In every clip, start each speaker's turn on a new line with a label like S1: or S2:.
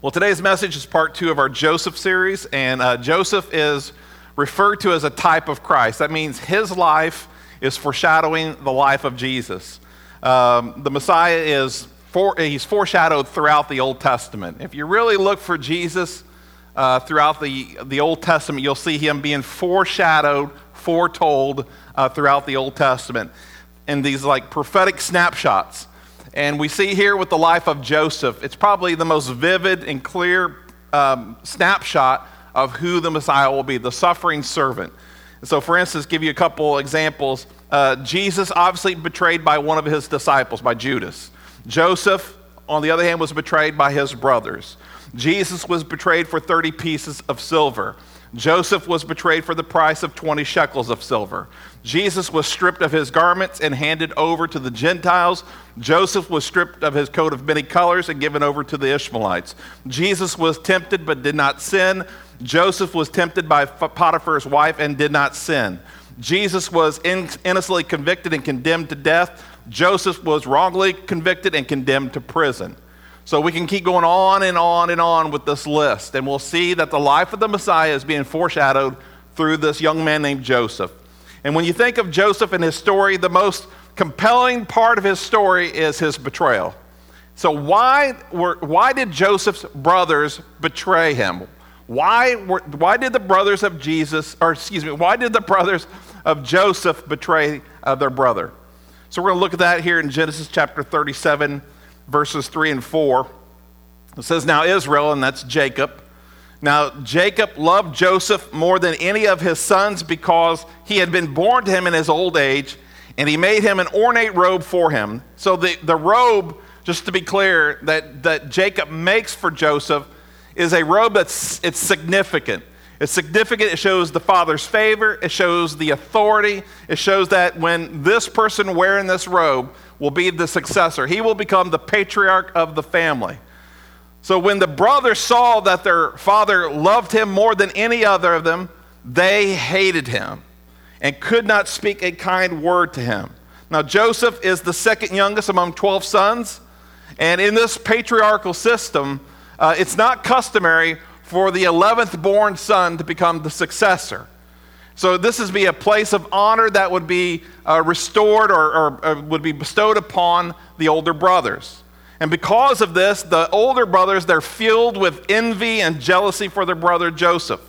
S1: Well, today's message is part two of our Joseph series, and uh, Joseph is referred to as a type of Christ. That means his life is foreshadowing the life of Jesus. Um, the Messiah is for, he's foreshadowed throughout the Old Testament. If you really look for Jesus uh, throughout the, the Old Testament, you'll see him being foreshadowed, foretold uh, throughout the Old Testament in these like prophetic snapshots. And we see here with the life of Joseph, it's probably the most vivid and clear um, snapshot of who the Messiah will be the suffering servant. So, for instance, give you a couple examples. Uh, Jesus, obviously betrayed by one of his disciples, by Judas. Joseph, on the other hand, was betrayed by his brothers. Jesus was betrayed for 30 pieces of silver. Joseph was betrayed for the price of 20 shekels of silver. Jesus was stripped of his garments and handed over to the Gentiles. Joseph was stripped of his coat of many colors and given over to the Ishmaelites. Jesus was tempted but did not sin. Joseph was tempted by Potiphar's wife and did not sin. Jesus was innocently convicted and condemned to death. Joseph was wrongly convicted and condemned to prison. So we can keep going on and on and on with this list, and we'll see that the life of the Messiah is being foreshadowed through this young man named Joseph. And when you think of Joseph and his story, the most compelling part of his story is his betrayal. So, why, were, why did Joseph's brothers betray him? Why, were, why did the brothers of Jesus, or excuse me, why did the brothers of Joseph betray uh, their brother? So, we're going to look at that here in Genesis chapter 37 verses 3 and 4. It says, Now Israel, and that's Jacob. Now Jacob loved Joseph more than any of his sons because he had been born to him in his old age, and he made him an ornate robe for him. So the, the robe, just to be clear, that, that Jacob makes for Joseph is a robe that's it's significant. It's significant. It shows the father's favor. It shows the authority. It shows that when this person wearing this robe will be the successor. He will become the patriarch of the family. So when the brothers saw that their father loved him more than any other of them, they hated him and could not speak a kind word to him. Now, Joseph is the second youngest among 12 sons, and in this patriarchal system, uh, it's not customary for the 11th born son to become the successor. So this is be a place of honor that would be uh, restored or, or, or would be bestowed upon the older brothers. And because of this, the older brothers, they're filled with envy and jealousy for their brother Joseph.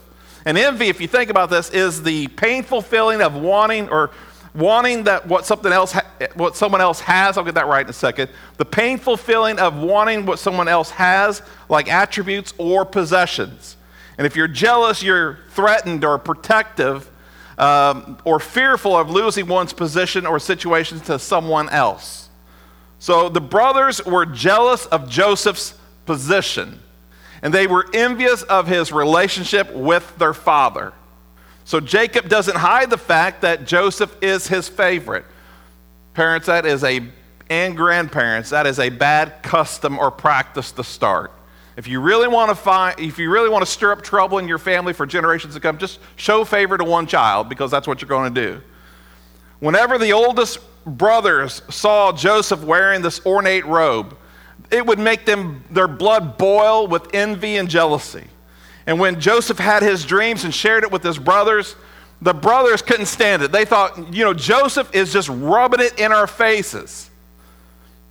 S1: And envy, if you think about this, is the painful feeling of wanting or wanting that what something else ha- what someone else has i'll get that right in a second the painful feeling of wanting what someone else has like attributes or possessions and if you're jealous you're threatened or protective um, or fearful of losing one's position or situation to someone else. So the brothers were jealous of Joseph's position, and they were envious of his relationship with their father. So Jacob doesn't hide the fact that Joseph is his favorite. Parents, that is a, and grandparents, that is a bad custom or practice to start. If you really want to find, if you really want to stir up trouble in your family for generations to come, just show favor to one child because that's what you're going to do. Whenever the oldest brothers saw Joseph wearing this ornate robe, it would make them their blood boil with envy and jealousy. And when Joseph had his dreams and shared it with his brothers, the brothers couldn't stand it. They thought, you know, Joseph is just rubbing it in our faces.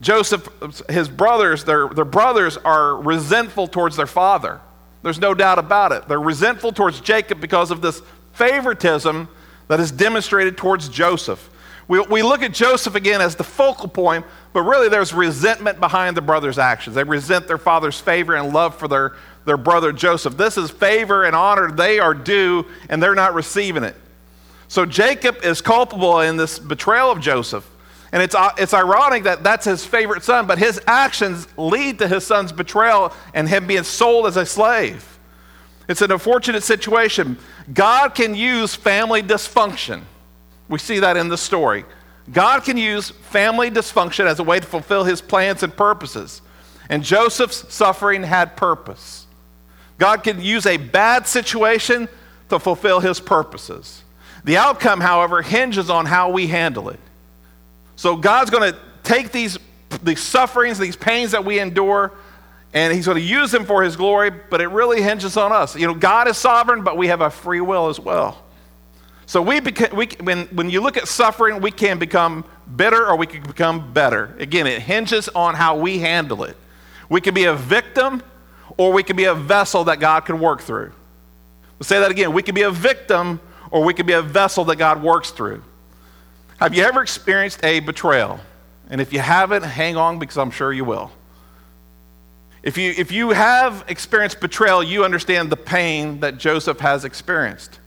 S1: Joseph, his brothers, their, their brothers are resentful towards their father. There's no doubt about it. They're resentful towards Jacob because of this favoritism that is demonstrated towards Joseph. We, we look at Joseph again as the focal point, but really there's resentment behind the brothers' actions. They resent their father's favor and love for their, their brother Joseph. This is favor and honor they are due, and they're not receiving it. So Jacob is culpable in this betrayal of Joseph. And it's, uh, it's ironic that that's his favorite son, but his actions lead to his son's betrayal and him being sold as a slave. It's an unfortunate situation. God can use family dysfunction. We see that in the story. God can use family dysfunction as a way to fulfill his plans and purposes. And Joseph's suffering had purpose. God can use a bad situation to fulfill his purposes. The outcome, however, hinges on how we handle it. So God's going to take these, these sufferings, these pains that we endure, and he's going to use them for his glory, but it really hinges on us. You know, God is sovereign, but we have a free will as well. So we, beca- we when, when you look at suffering, we can become bitter or we can become better. Again, it hinges on how we handle it. We can be a victim or we can be a vessel that God can work through. We'll say that again. We can be a victim or we can be a vessel that God works through. Have you ever experienced a betrayal? And if you haven't, hang on because I'm sure you will. If you, if you have experienced betrayal, you understand the pain that Joseph has experienced.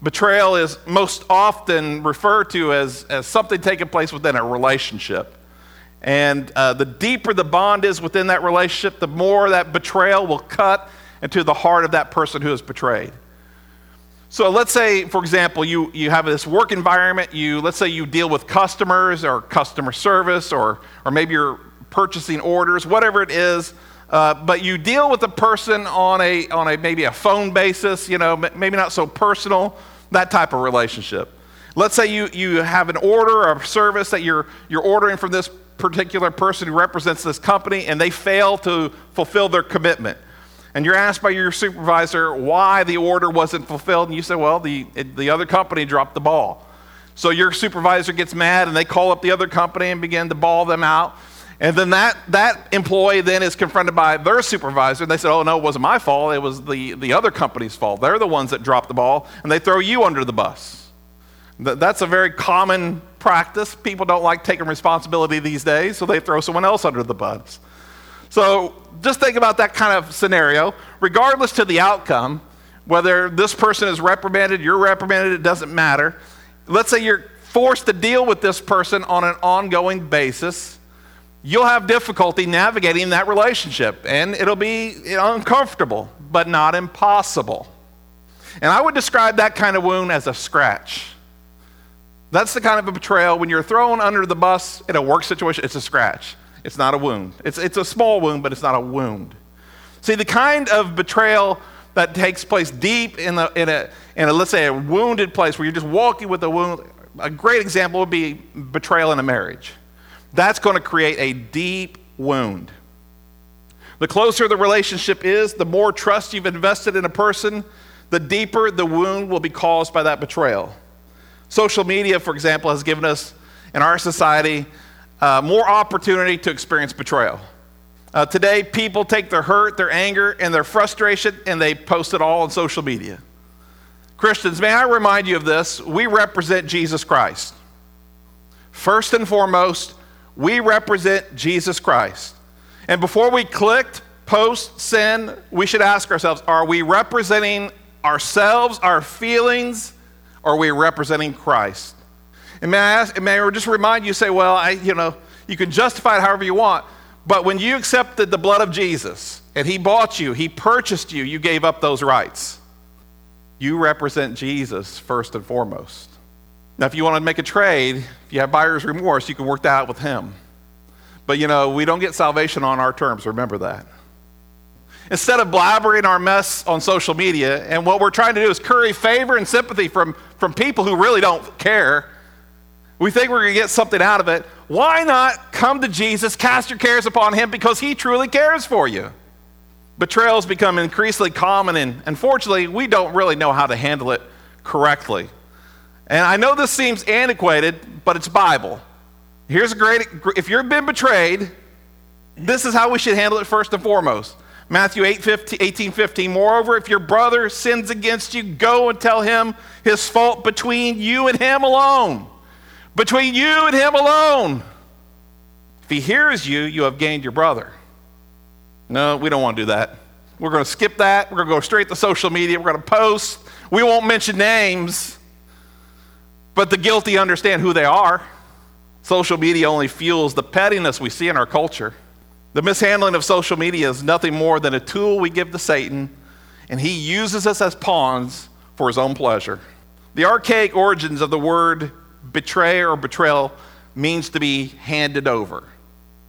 S1: Betrayal is most often referred to as, as something taking place within a relationship. And uh, the deeper the bond is within that relationship, the more that betrayal will cut into the heart of that person who is betrayed. So let's say, for example, you, you have this work environment, you, let's say you deal with customers or customer service, or, or maybe you're purchasing orders, whatever it is, uh, but you deal with a person on a, on a maybe a phone basis, you know, maybe not so personal, that type of relationship. Let's say you, you have an order or service that you're, you're ordering from this particular person who represents this company and they fail to fulfill their commitment and you're asked by your supervisor why the order wasn't fulfilled, and you say, well, the, the other company dropped the ball. So your supervisor gets mad, and they call up the other company and begin to bawl them out. And then that, that employee then is confronted by their supervisor. And they said, oh, no, it wasn't my fault. It was the, the other company's fault. They're the ones that dropped the ball, and they throw you under the bus. That's a very common practice. People don't like taking responsibility these days, so they throw someone else under the bus. So just think about that kind of scenario. Regardless to the outcome, whether this person is reprimanded, you're reprimanded, it doesn't matter. Let's say you're forced to deal with this person on an ongoing basis. You'll have difficulty navigating that relationship, and it'll be uncomfortable, but not impossible. And I would describe that kind of wound as a scratch. That's the kind of a betrayal when you're thrown under the bus in a work situation, it's a scratch. It's not a wound. It's, it's a small wound, but it's not a wound. See, the kind of betrayal that takes place deep in, the, in, a, in a, let's say, a wounded place where you're just walking with a wound, a great example would be betrayal in a marriage. That's going to create a deep wound. The closer the relationship is, the more trust you've invested in a person, the deeper the wound will be caused by that betrayal. Social media, for example, has given us in our society uh, more opportunity to experience betrayal. Uh, today, people take their hurt, their anger, and their frustration and they post it all on social media. Christians, may I remind you of this? We represent Jesus Christ. First and foremost, we represent Jesus Christ. And before we click, post, send, we should ask ourselves are we representing ourselves, our feelings, or are we representing Christ? And may I, ask, may I just remind you, say, well, I, you know, you can justify it however you want, but when you accepted the blood of Jesus and he bought you, he purchased you, you gave up those rights. You represent Jesus first and foremost. Now, if you want to make a trade, if you have buyer's remorse, you can work that out with him. But you know, we don't get salvation on our terms, remember that. Instead of blabbering our mess on social media, and what we're trying to do is curry favor and sympathy from, from people who really don't care, we think we're going to get something out of it. Why not come to Jesus, cast your cares upon him because he truly cares for you? Betrayals become increasingly common, and unfortunately, we don't really know how to handle it correctly. And I know this seems antiquated, but it's Bible. Here's a great if you've been betrayed, this is how we should handle it first and foremost. Matthew 8, 15, 18, 15. Moreover, if your brother sins against you, go and tell him his fault between you and him alone between you and him alone. If he hears you, you have gained your brother. No, we don't want to do that. We're going to skip that. We're going to go straight to social media. We're going to post. We won't mention names, but the guilty understand who they are. Social media only fuels the pettiness we see in our culture. The mishandling of social media is nothing more than a tool we give to Satan, and he uses us as pawns for his own pleasure. The archaic origins of the word betray or betrayal means to be handed over.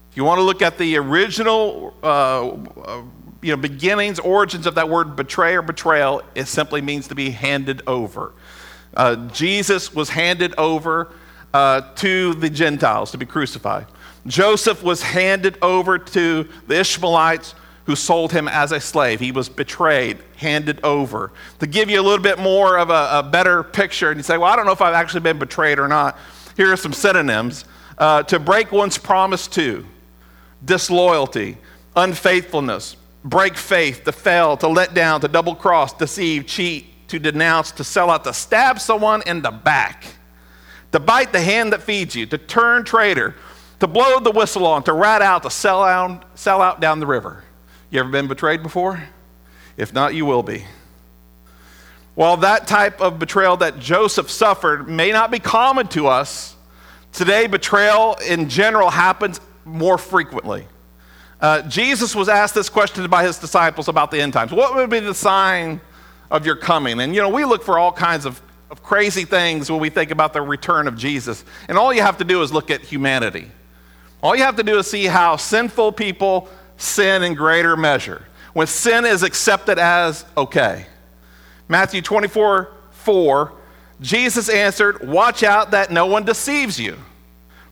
S1: If you want to look at the original uh, uh, you know, beginnings, origins of that word betray or betrayal, it simply means to be handed over. Uh, Jesus was handed over uh, to the Gentiles to be crucified. Joseph was handed over to the Ishmaelites who sold him as a slave. He was betrayed, handed over. To give you a little bit more of a, a better picture, and you say, Well, I don't know if I've actually been betrayed or not. Here are some synonyms uh, to break one's promise to disloyalty, unfaithfulness, break faith, to fail, to let down, to double cross, deceive, cheat, to denounce, to sell out, to stab someone in the back, to bite the hand that feeds you, to turn traitor, to blow the whistle on, to rat out, to sell out, sell out down the river. You ever been betrayed before? If not, you will be. While that type of betrayal that Joseph suffered may not be common to us, today betrayal in general happens more frequently. Uh, Jesus was asked this question by his disciples about the end times. What would be the sign of your coming? And you know, we look for all kinds of, of crazy things when we think about the return of Jesus. And all you have to do is look at humanity. All you have to do is see how sinful people sin in greater measure. When sin is accepted as okay. Matthew 24, 4, Jesus answered, Watch out that no one deceives you.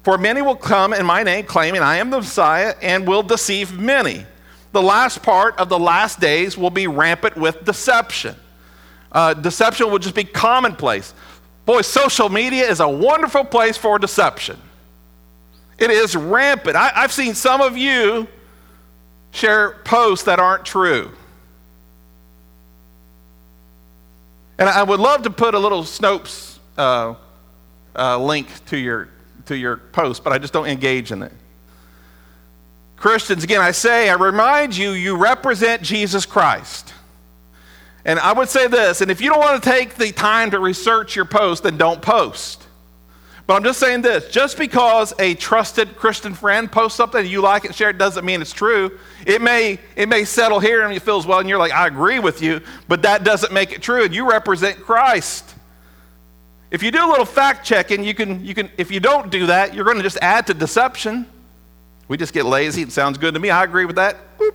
S1: For many will come in my name, claiming I am the Messiah, and will deceive many. The last part of the last days will be rampant with deception. Uh, deception will just be commonplace. Boy, social media is a wonderful place for deception. It is rampant. I, I've seen some of you share posts that aren't true. And I would love to put a little Snopes uh, uh, link to your to your post, but I just don't engage in it. Christians, again, I say, I remind you, you represent Jesus Christ. And I would say this, and if you don't want to take the time to research your post, then don't post. But I'm just saying this just because a trusted Christian friend posts something and you like it, share it, doesn't mean it's true. It may, it may settle here and it feels well, and you're like, I agree with you, but that doesn't make it true. And you represent Christ. If you do a little fact checking, you can, you can, if you don't do that, you're going to just add to deception. We just get lazy. It sounds good to me. I agree with that. Boop.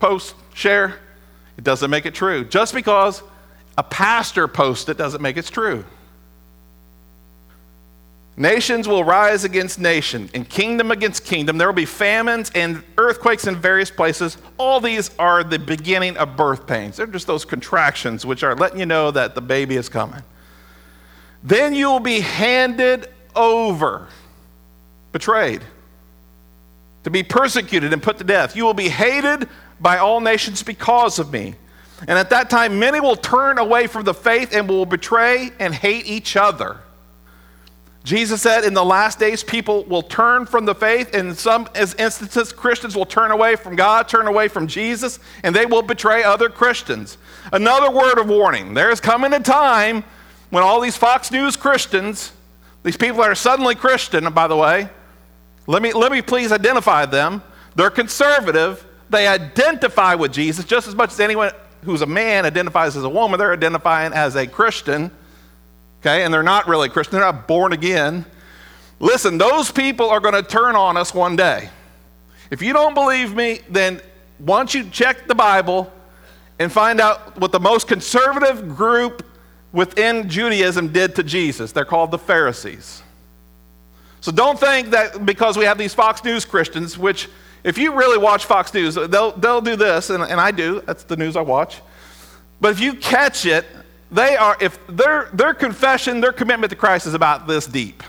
S1: Post, share. It doesn't make it true. Just because a pastor posts it doesn't make it true. Nations will rise against nation, and kingdom against kingdom. There will be famines and earthquakes in various places. All these are the beginning of birth pains. They're just those contractions which are letting you know that the baby is coming. Then you will be handed over, betrayed, to be persecuted and put to death. You will be hated by all nations because of me. And at that time, many will turn away from the faith and will betray and hate each other. Jesus said in the last days, people will turn from the faith. In some instances, Christians will turn away from God, turn away from Jesus, and they will betray other Christians. Another word of warning there is coming a time when all these Fox News Christians, these people that are suddenly Christian, by the way, let me, let me please identify them. They're conservative. They identify with Jesus just as much as anyone who's a man identifies as a woman. They're identifying as a Christian. Okay, and they're not really Christian, they're not born again. Listen, those people are going to turn on us one day. If you don't believe me, then once you check the Bible and find out what the most conservative group within Judaism did to Jesus. They're called the Pharisees. So don't think that because we have these Fox News Christians, which if you really watch Fox News, they'll, they'll do this, and, and I do. That's the news I watch. But if you catch it, they are, if their, their confession, their commitment to Christ is about this deep.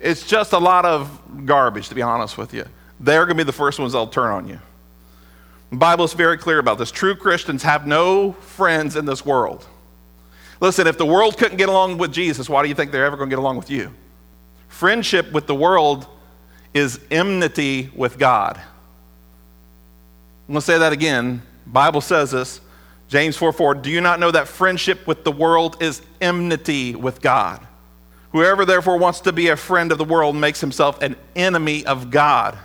S1: It's just a lot of garbage, to be honest with you. They're going to be the first ones that'll turn on you. The Bible is very clear about this. True Christians have no friends in this world. Listen, if the world couldn't get along with Jesus, why do you think they're ever going to get along with you? Friendship with the world is enmity with God. I'm going to say that again. Bible says this. James 4 4, do you not know that friendship with the world is enmity with God? Whoever therefore wants to be a friend of the world makes himself an enemy of God.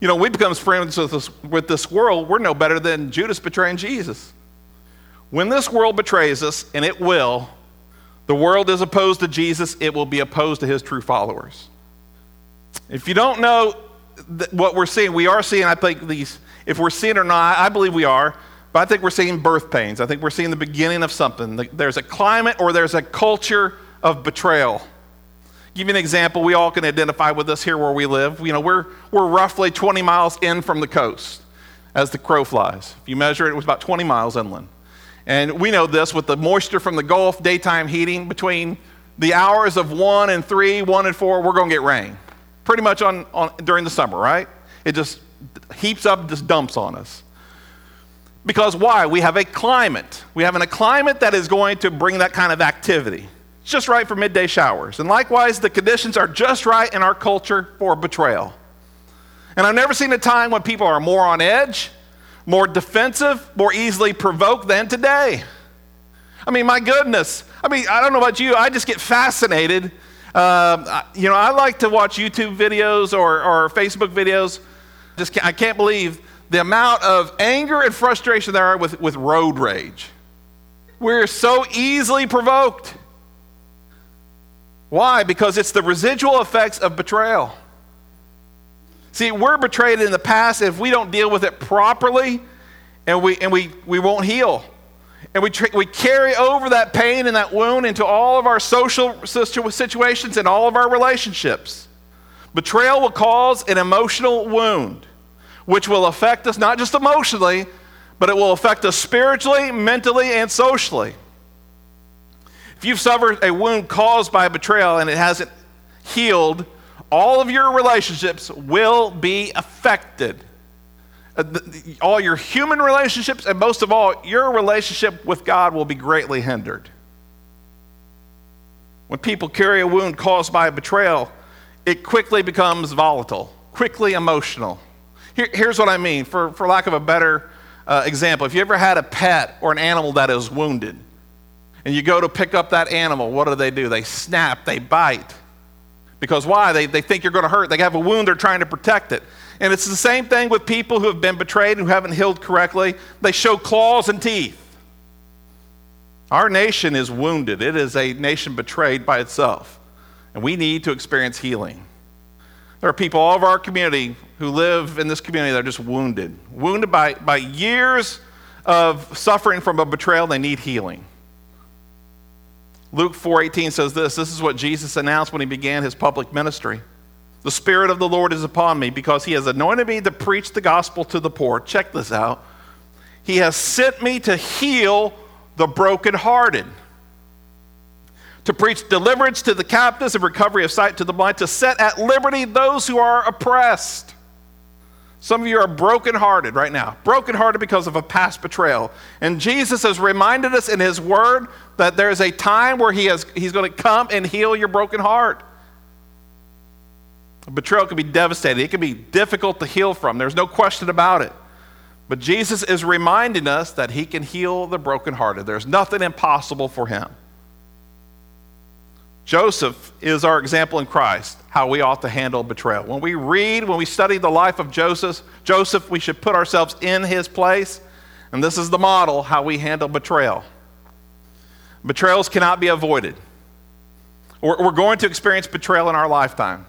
S1: You know, we become friends with this, with this world, we're no better than Judas betraying Jesus. When this world betrays us, and it will, the world is opposed to Jesus, it will be opposed to his true followers. If you don't know what we're seeing, we are seeing, I think, these, if we're seeing or not, I believe we are, but I think we're seeing birth pains. I think we're seeing the beginning of something. There's a climate or there's a culture of betrayal. Give you an example, we all can identify with this here where we live. You know, we're, we're roughly 20 miles in from the coast. as the crow flies. If you measure it, it was about 20 miles inland. And we know this with the moisture from the Gulf, daytime heating, between the hours of 1 and 3, 1 and 4, we're going to get rain. Pretty much on, on, during the summer, right? It just heaps up, just dumps on us. Because why? We have a climate. We have a climate that is going to bring that kind of activity. It's just right for midday showers. And likewise, the conditions are just right in our culture for betrayal. And I've never seen a time when people are more on edge, more defensive, more easily provoked than today. I mean, my goodness. I mean, I don't know about you, I just get fascinated. Uh, you know, I like to watch YouTube videos or, or Facebook videos. Just can't, I can't believe the amount of anger and frustration there are with, with road rage. We're so easily provoked. Why? Because it's the residual effects of betrayal. See, we're betrayed in the past if we don't deal with it properly and we, and we, we won't heal. And we, tra- we carry over that pain and that wound into all of our social situations and all of our relationships. Betrayal will cause an emotional wound, which will affect us not just emotionally, but it will affect us spiritually, mentally, and socially. If you've suffered a wound caused by betrayal and it hasn't healed, all of your relationships will be affected. Uh, all your human relationships, and most of all, your relationship with God will be greatly hindered. When people carry a wound caused by a betrayal, it quickly becomes volatile, quickly emotional. Here, here's what I mean, for, for lack of a better uh, example. If you ever had a pet or an animal that is wounded, and you go to pick up that animal, what do they do? They snap, they bite. Because why? They, they think you're going to hurt. They have a wound, they're trying to protect it. And it's the same thing with people who have been betrayed and who haven't healed correctly. They show claws and teeth. Our nation is wounded, it is a nation betrayed by itself. And we need to experience healing. There are people all over our community who live in this community that are just wounded, wounded by, by years of suffering from a betrayal. They need healing. Luke 4:18 says this, this is what Jesus announced when he began his public ministry. The spirit of the Lord is upon me because he has anointed me to preach the gospel to the poor. Check this out. He has sent me to heal the brokenhearted, to preach deliverance to the captives and recovery of sight to the blind, to set at liberty those who are oppressed some of you are brokenhearted right now, brokenhearted because of a past betrayal. And Jesus has reminded us in His Word that there's a time where he has, He's going to come and heal your broken heart. A betrayal can be devastating, it can be difficult to heal from. There's no question about it. But Jesus is reminding us that He can heal the brokenhearted. There's nothing impossible for Him. Joseph is our example in Christ, how we ought to handle betrayal. When we read, when we study the life of Joseph, Joseph, we should put ourselves in his place, and this is the model how we handle betrayal. Betrayals cannot be avoided. We're, going to experience betrayal in our lifetime.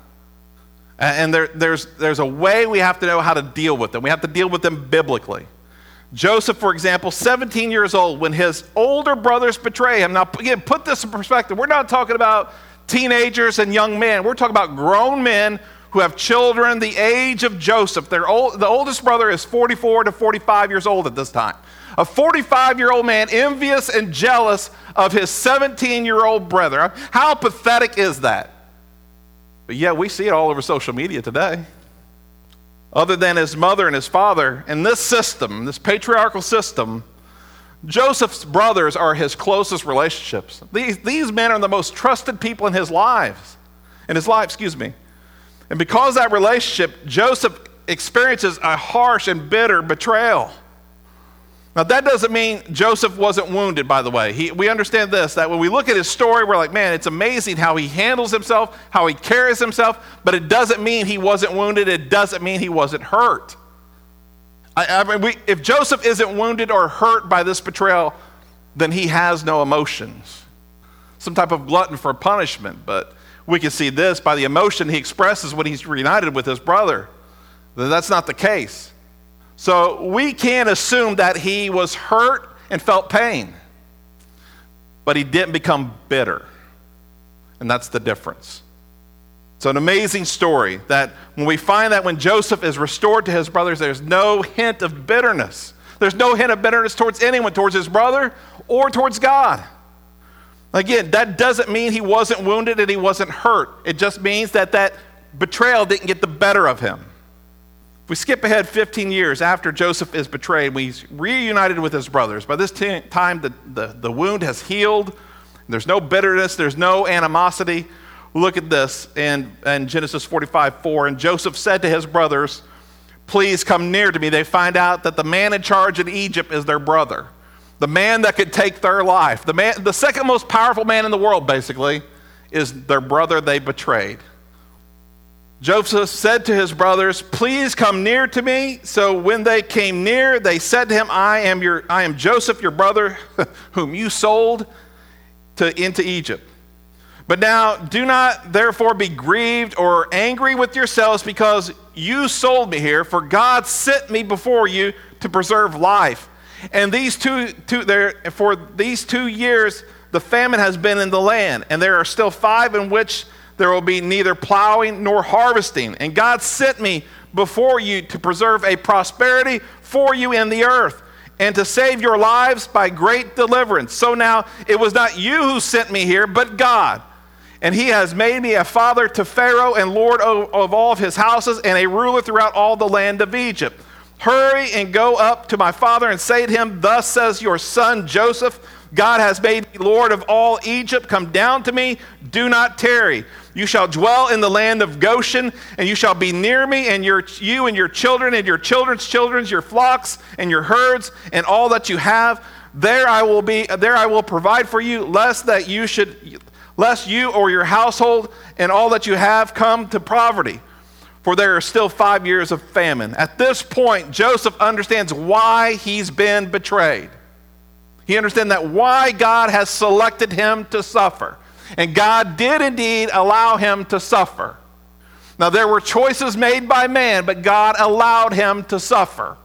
S1: And there, there's, there's a way we have to know how to deal with them. We have to deal with them biblically. Joseph, for example, 17 years old, when his older brothers betray him. Now, again, put this in perspective. We're not talking about teenagers and young men, we're talking about grown men who have children the age of Joseph. Old, the oldest brother is 44 to 45 years old at this time. A 45 year old man envious and jealous of his 17 year old brother. How pathetic is that? But yet, we see it all over social media today other than his mother and his father, in this system, this patriarchal system, Joseph's brothers are his closest relationships. These, these men are the most trusted people in his lives, in his life, excuse me. And because that relationship, Joseph experiences a harsh and bitter betrayal. Now, that doesn't mean Joseph wasn't wounded, by the way. He, we understand this that when we look at his story, we're like, man, it's amazing how he handles himself, how he carries himself, but it doesn't mean he wasn't wounded. It doesn't mean he wasn't hurt. I, I mean, we, if Joseph isn't wounded or hurt by this betrayal, then he has no emotions. Some type of glutton for punishment, but we can see this by the emotion he expresses when he's reunited with his brother. That's not the case. So we can't assume that he was hurt and felt pain, but he didn't become bitter. And that's the difference. It's an amazing story that when we find that when Joseph is restored to his brothers, there's no hint of bitterness. There's no hint of bitterness towards anyone, towards his brother or towards God. Again, that doesn't mean he wasn't wounded and he wasn't hurt. It just means that that betrayal didn't get the better of him. We skip ahead 15 years after Joseph is betrayed, he's reunited with his brothers. By this t- time, the, the, the wound has healed. There's no bitterness, there's no animosity. Look at this in, in Genesis 45 4. And Joseph said to his brothers, Please come near to me. They find out that the man in charge in Egypt is their brother, the man that could take their life. The, man, the second most powerful man in the world, basically, is their brother they betrayed. Joseph said to his brothers, Please come near to me. So when they came near, they said to him, I am, your, I am Joseph, your brother, whom you sold to, into Egypt. But now do not therefore be grieved or angry with yourselves because you sold me here, for God sent me before you to preserve life. And these two, two there, for these two years, the famine has been in the land, and there are still five in which there will be neither plowing nor harvesting. And God sent me before you to preserve a prosperity for you in the earth and to save your lives by great deliverance. So now it was not you who sent me here, but God. And he has made me a father to Pharaoh and lord of, all of his houses and a ruler throughout all the land of Egypt. Hurry and go up to my father and say to him, Thus says your son Joseph, God has made me Lord of all Egypt. Come down to me, do not tarry. You shall dwell in the land of Goshen, and you shall be near me, and your, you and your children, and your children's children, your flocks, and your herds, and all that you have. There I will be, there I will provide for you, lest that you should lest you or your household and all that you have come to poverty. For there are still five years of famine. At this point, Joseph understands why he's been betrayed. He understands that why God has selected him to suffer. And God did indeed allow him to suffer. Now, there were choices made by man, but God allowed him to suffer.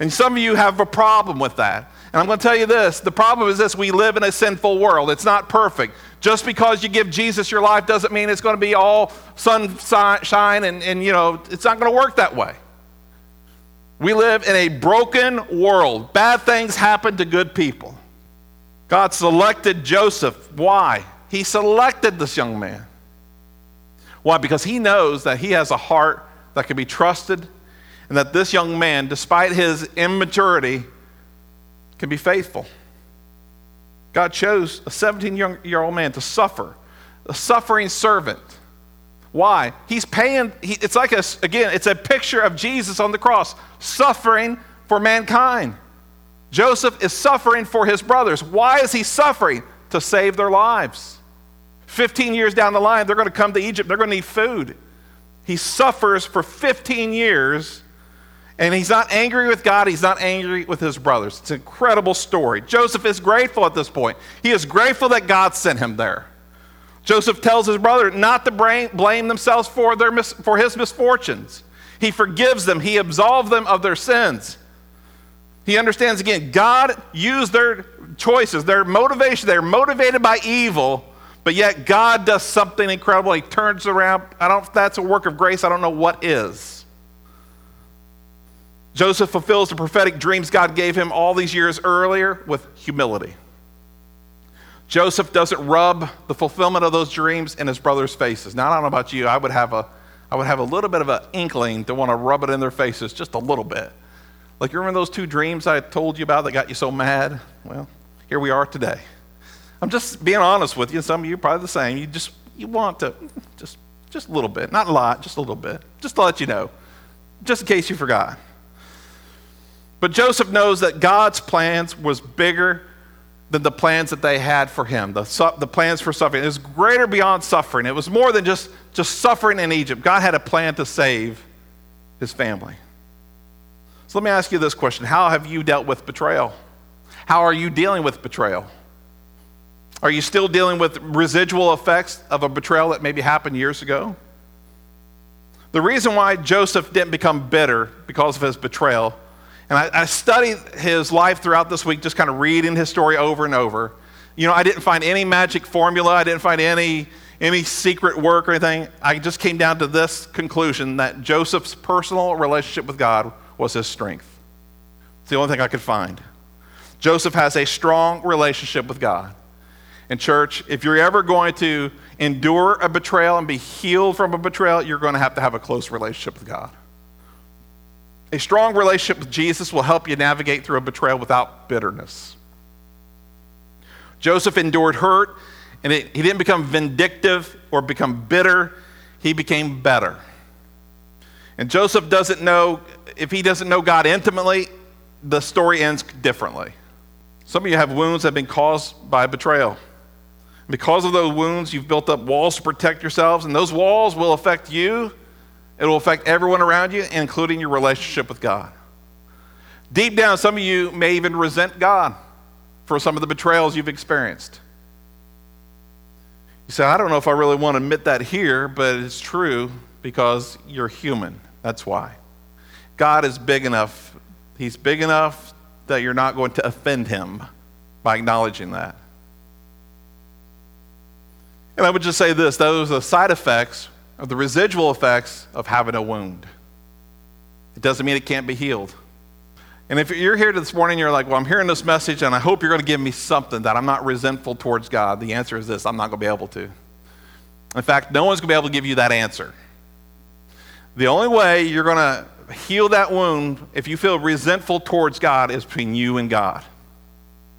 S1: And some of you have a problem with that. And I'm going to tell you this the problem is this we live in a sinful world, it's not perfect. Just because you give Jesus your life doesn't mean it's going to be all sunshine and, and you know, it's not going to work that way. We live in a broken world. Bad things happen to good people. God selected Joseph. Why? He selected this young man. Why? Because he knows that he has a heart that can be trusted and that this young man, despite his immaturity, can be faithful. God chose a 17 year old man to suffer, a suffering servant. Why? He's paying, he, it's like a, again, it's a picture of Jesus on the cross, suffering for mankind. Joseph is suffering for his brothers. Why is he suffering? To save their lives. 15 years down the line, they're going to come to Egypt, they're going to need food. He suffers for 15 years and he's not angry with God, he's not angry with his brothers. It's an incredible story. Joseph is grateful at this point. He is grateful that God sent him there. Joseph tells his brother not to blame themselves for, their mis- for his misfortunes. He forgives them, he absolves them of their sins. He understands again, God used their choices, their motivation. They're motivated by evil, but yet God does something incredible. He turns around. I don't that's a work of grace, I don't know what is. Joseph fulfills the prophetic dreams God gave him all these years earlier with humility. Joseph doesn't rub the fulfillment of those dreams in his brothers' faces. Now, I don't know about you, I would have a, I would have a little bit of an inkling to want to rub it in their faces, just a little bit. Like, you remember those two dreams I told you about that got you so mad? Well, here we are today. I'm just being honest with you. And some of you probably the same. You just, you want to, just, just a little bit. Not a lot, just a little bit. Just to let you know, just in case you forgot. But Joseph knows that God's plans was bigger than the plans that they had for him, the, the plans for suffering. It was greater beyond suffering. It was more than just, just suffering in Egypt. God had a plan to save his family. So let me ask you this question How have you dealt with betrayal? How are you dealing with betrayal? Are you still dealing with residual effects of a betrayal that maybe happened years ago? The reason why Joseph didn't become bitter because of his betrayal and I, I studied his life throughout this week, just kind of reading his story over and over. You know, I didn't find any magic formula. I didn't find any, any secret work or anything. I just came down to this conclusion that Joseph's personal relationship with God was his strength. It's the only thing I could find. Joseph has a strong relationship with God. And, church, if you're ever going to endure a betrayal and be healed from a betrayal, you're going to have to have a close relationship with God. A strong relationship with Jesus will help you navigate through a betrayal without bitterness. Joseph endured hurt, and it, he didn't become vindictive or become bitter, he became better. And Joseph doesn't know, if he doesn't know God intimately, the story ends differently. Some of you have wounds that have been caused by betrayal. Because of those wounds, you've built up walls to protect yourselves, and those walls will affect you. It will affect everyone around you, including your relationship with God. Deep down, some of you may even resent God for some of the betrayals you've experienced. You say, I don't know if I really want to admit that here, but it's true because you're human. That's why. God is big enough, He's big enough that you're not going to offend Him by acknowledging that. And I would just say this those are the side effects of the residual effects of having a wound. It doesn't mean it can't be healed. And if you're here this morning, you're like, well, I'm hearing this message and I hope you're going to give me something that I'm not resentful towards God. The answer is this I'm not going to be able to. In fact, no one's going to be able to give you that answer. The only way you're going to heal that wound if you feel resentful towards God is between you and God.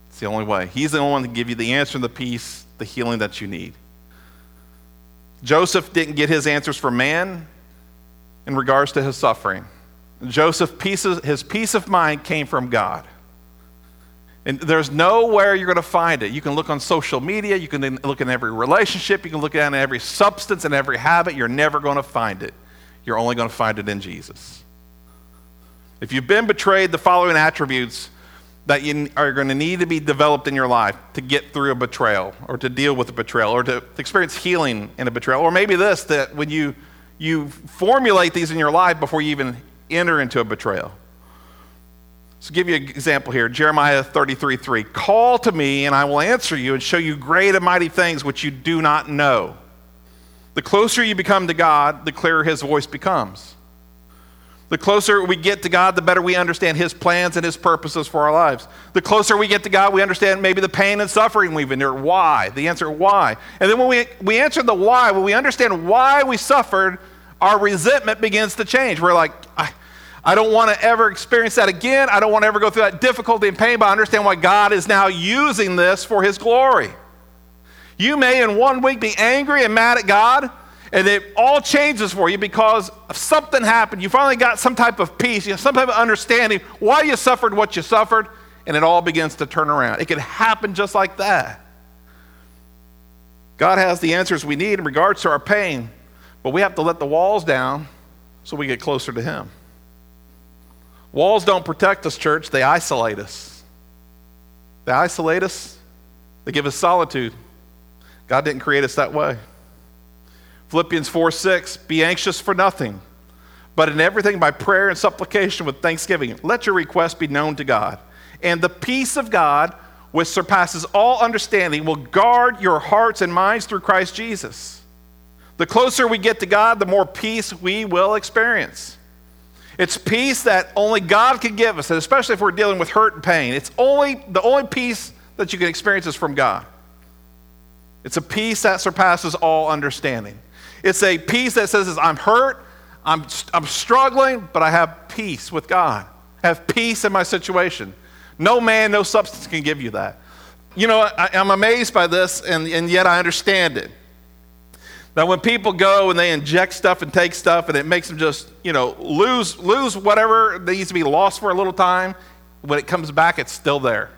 S1: It's the only way. He's the only one to give you the answer and the peace, the healing that you need. Joseph didn't get his answers from man in regards to his suffering. Joseph, his peace of mind came from God. And there's nowhere you're going to find it. You can look on social media, you can look in every relationship, you can look at every substance and every habit. You're never going to find it. You're only going to find it in Jesus. If you've been betrayed, the following attributes that you are going to need to be developed in your life to get through a betrayal or to deal with a betrayal or to experience healing in a betrayal. Or maybe this that when you, you formulate these in your life before you even enter into a betrayal. So, give you an example here Jeremiah 33 3. Call to me, and I will answer you and show you great and mighty things which you do not know. The closer you become to God, the clearer his voice becomes. The closer we get to God, the better we understand His plans and His purposes for our lives. The closer we get to God, we understand maybe the pain and suffering we've endured. Why? The answer, why? And then when we, we answer the why, when we understand why we suffered, our resentment begins to change. We're like, I, I don't want to ever experience that again. I don't want to ever go through that difficulty and pain, but I understand why God is now using this for His glory. You may in one week be angry and mad at God and it all changes for you because something happened. You finally got some type of peace, you know, some type of understanding why you suffered what you suffered, and it all begins to turn around. It can happen just like that. God has the answers we need in regards to our pain, but we have to let the walls down so we get closer to Him. Walls don't protect us, church, they isolate us. They isolate us, they give us solitude. God didn't create us that way. Philippians 4 6, be anxious for nothing, but in everything by prayer and supplication with thanksgiving, let your requests be known to God. And the peace of God, which surpasses all understanding, will guard your hearts and minds through Christ Jesus. The closer we get to God, the more peace we will experience. It's peace that only God can give us, and especially if we're dealing with hurt and pain. It's only the only peace that you can experience is from God. It's a peace that surpasses all understanding. It's a peace that says, I'm hurt, I'm, I'm struggling, but I have peace with God. I have peace in my situation. No man, no substance can give you that. You know, I, am amazed by this, and, and yet I understand it. That when people go and they inject stuff and take stuff, and it makes them just, you know, lose, lose whatever needs to be lost for a little time, when it comes back, it's still there.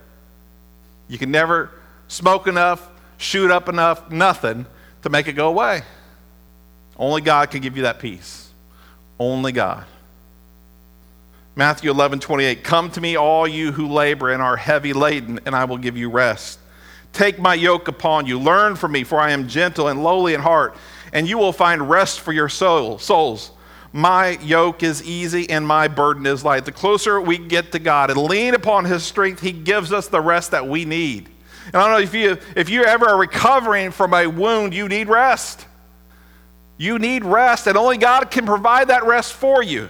S1: You can never smoke enough, shoot up enough, nothing to make it go away. Only God can give you that peace. Only God. Matthew 11, 28. Come to me, all you who labor and are heavy laden, and I will give you rest. Take my yoke upon you. Learn from me, for I am gentle and lowly in heart, and you will find rest for your soul, souls. My yoke is easy and my burden is light. The closer we get to God and lean upon His strength, He gives us the rest that we need. And I don't know if you if you ever are recovering from a wound, you need rest. You need rest, and only God can provide that rest for you.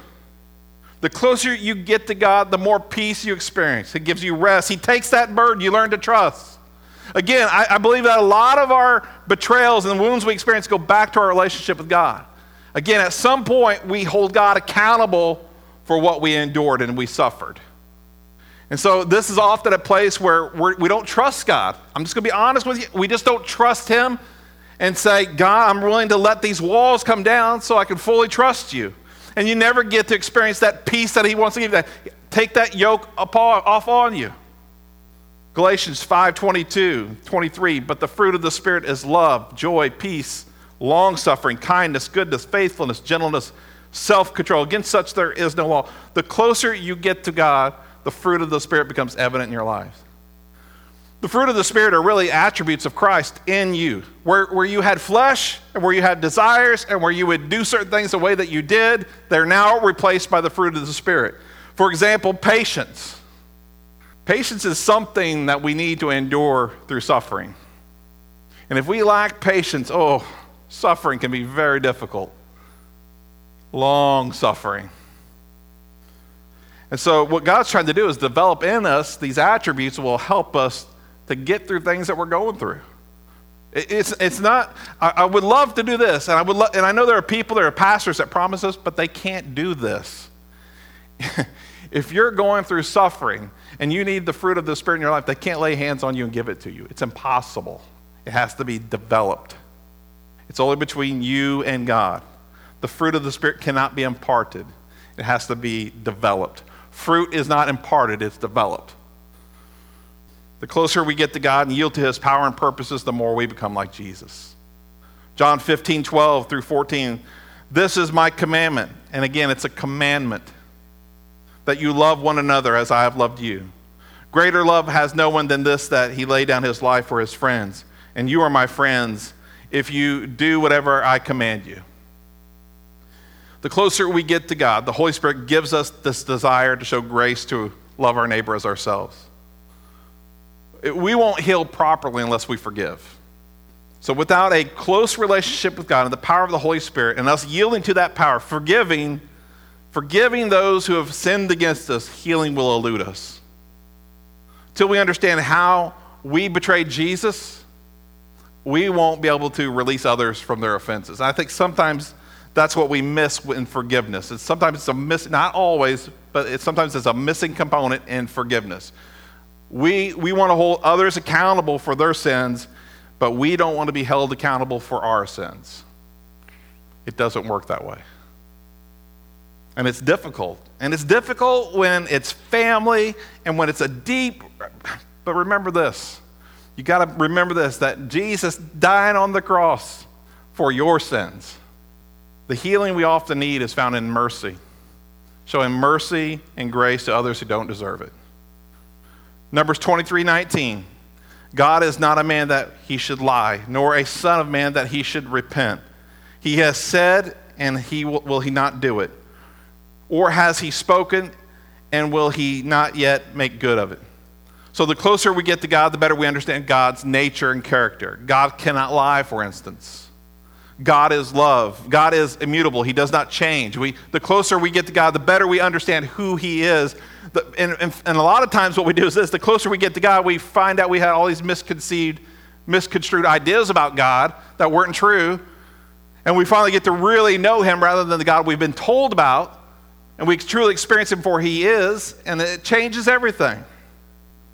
S1: The closer you get to God, the more peace you experience. It gives you rest. He takes that burden, you learn to trust. Again, I, I, believe that a lot of our betrayals and the wounds we experience go back to our relationship with God. Again, at some point, we hold God accountable for what we endured and we suffered. And so, this is often a place where we're, we do not trust God. I'm just going to be honest with you. We just don't trust Him and say, God, I'm willing to let these walls come down so I can fully trust you. And you never get to experience that peace that He wants to give you. Take that yoke off on you. Galatians 5 22, 23. But the fruit of the Spirit is love, joy, peace, long suffering, kindness, goodness, faithfulness, gentleness, self control. Against such there is no law. The closer you get to God, the fruit of the Spirit becomes evident in your lives. The fruit of the Spirit are really attributes of Christ in you. Where, where you had flesh and where you had desires and where you would do certain things the way that you did, they're now replaced by the fruit of the Spirit. For example, patience. Patience is something that we need to endure through suffering. And if we lack patience, oh, suffering can be very difficult. Long suffering. And so, what God's trying to do is develop in us these attributes will help us to get through things that we're going through. It's, it's not, I, would love to do this, and I, would lo- and I know there are people, there are pastors that promise us, but they can't do this. if you're going through suffering, and you need the fruit of the Spirit in your life, they can't lay hands on you and give it to you. It's impossible. It has to be developed. It's only between you and God. The fruit of the Spirit cannot be imparted, it has to be developed. Fruit is not imparted, it's developed. The closer we get to God and yield to His power and purposes, the more we become like Jesus. John 15, 12 through 14. This is my commandment. And again, it's a commandment that you love one another as I have loved you. Greater love has no one than this that he laid down his life for his friends. And you are my friends if you do whatever I command you. The closer we get to God, the Holy Spirit gives us this desire to show grace to love our neighbor as ourselves. We won't heal properly unless we forgive. So, without a close relationship with God and the power of the Holy Spirit, and us yielding to that power, forgiving Forgiving those who have sinned against us, healing will elude us. Till we understand how we betrayed Jesus, we won't be able to release others from their offenses. I think sometimes that's what we miss in forgiveness. It's sometimes it's a miss, not always, but it's sometimes it's a missing component in forgiveness. We, we want to hold others accountable for their sins, but we don't want to be held accountable for our sins. It doesn't work that way. And it's difficult. And it's difficult when it's family and when it's a deep, but remember this. You got to remember this that Jesus died on the cross for your sins. The healing we often need is found in mercy, showing mercy and grace to others who don't deserve it. Numbers 23 19. God is not a man that he should lie, nor a son of man that he should repent. He has said, and he will, will he not do it? Or has he spoken and will he not yet make good of it? So, the closer we get to God, the better we understand God's nature and character. God cannot lie, for instance. God is love. God is immutable. He does not change. We, the closer we get to God, the better we understand who He is. The, and, and, and a lot of times, what we do is this the closer we get to God, we find out we had all these misconceived, misconstrued ideas about God that weren't true. And we finally get to really know Him rather than the God we've been told about and we truly experience Him for He is, and it changes everything.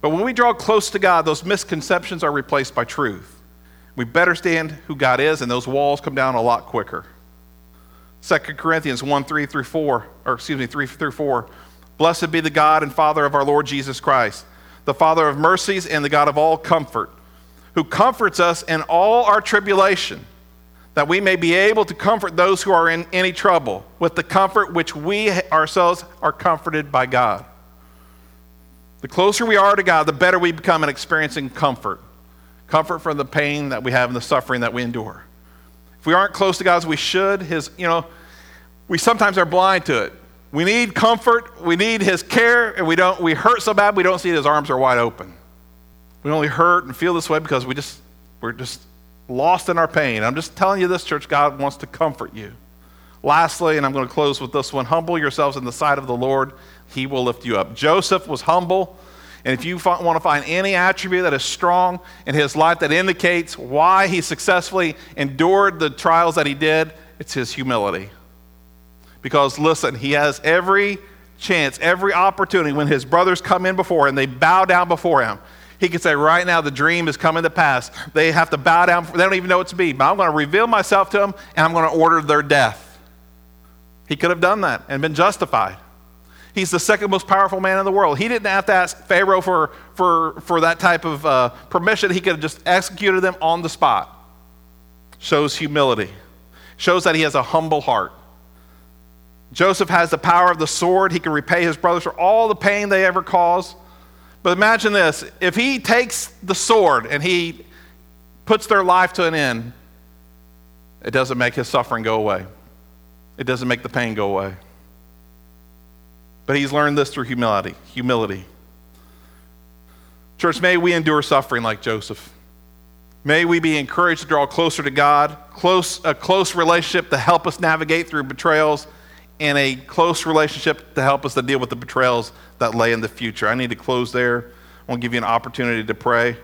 S1: But when we draw close to God, those misconceptions are replaced by truth. We better stand who God is, and those walls come down a lot quicker. 2 Corinthians 1 3 through 4, or excuse me, 3 through 4. Blessed be the God and Father of our Lord Jesus Christ, the Father of mercies and the God of all comfort, who comforts us in all our tribulation that we may be able to comfort those who are in any trouble with the comfort which we ourselves are comforted by God. The closer we are to God, the better we become in experiencing comfort. Comfort from the pain that we have and the suffering that we endure. If we aren't close to God as we should, his, you know, we sometimes are blind to it. We need comfort, we need his care, and we don't we hurt so bad we don't see his arms are wide open. We only hurt and feel this way because we just, we're just lost in our pain. I'm just telling you this, church, God wants to comfort you. Lastly, and I'm going to close with this one humble yourselves in the sight of the Lord, he will lift you up. Joseph was humble. And if you want to find any attribute that is strong in his life that indicates why he successfully endured the trials that he did, it's his humility. Because listen, he has every chance, every opportunity when his brothers come in before him, they bow down before him. He could say, Right now, the dream is coming to pass. They have to bow down. They don't even know what to be. But I'm going to reveal myself to them and I'm going to order their death. He could have done that and been justified. He's the second most powerful man in the world. He didn't have to ask Pharaoh for, for, for that type of uh, permission. He could have just executed them on the spot. Shows humility, shows that he has a humble heart. Joseph has the power of the sword. He can repay his brothers for all the pain they ever caused. But imagine this if he takes the sword and he puts their life to an end, it doesn't make his suffering go away, it doesn't make the pain go away. But he's learned this through humility. Humility. Church, may we endure suffering like Joseph. May we be encouraged to draw closer to God, close, a close relationship to help us navigate through betrayals, and a close relationship to help us to deal with the betrayals that lay in the future. I need to close there. I want to give you an opportunity to pray.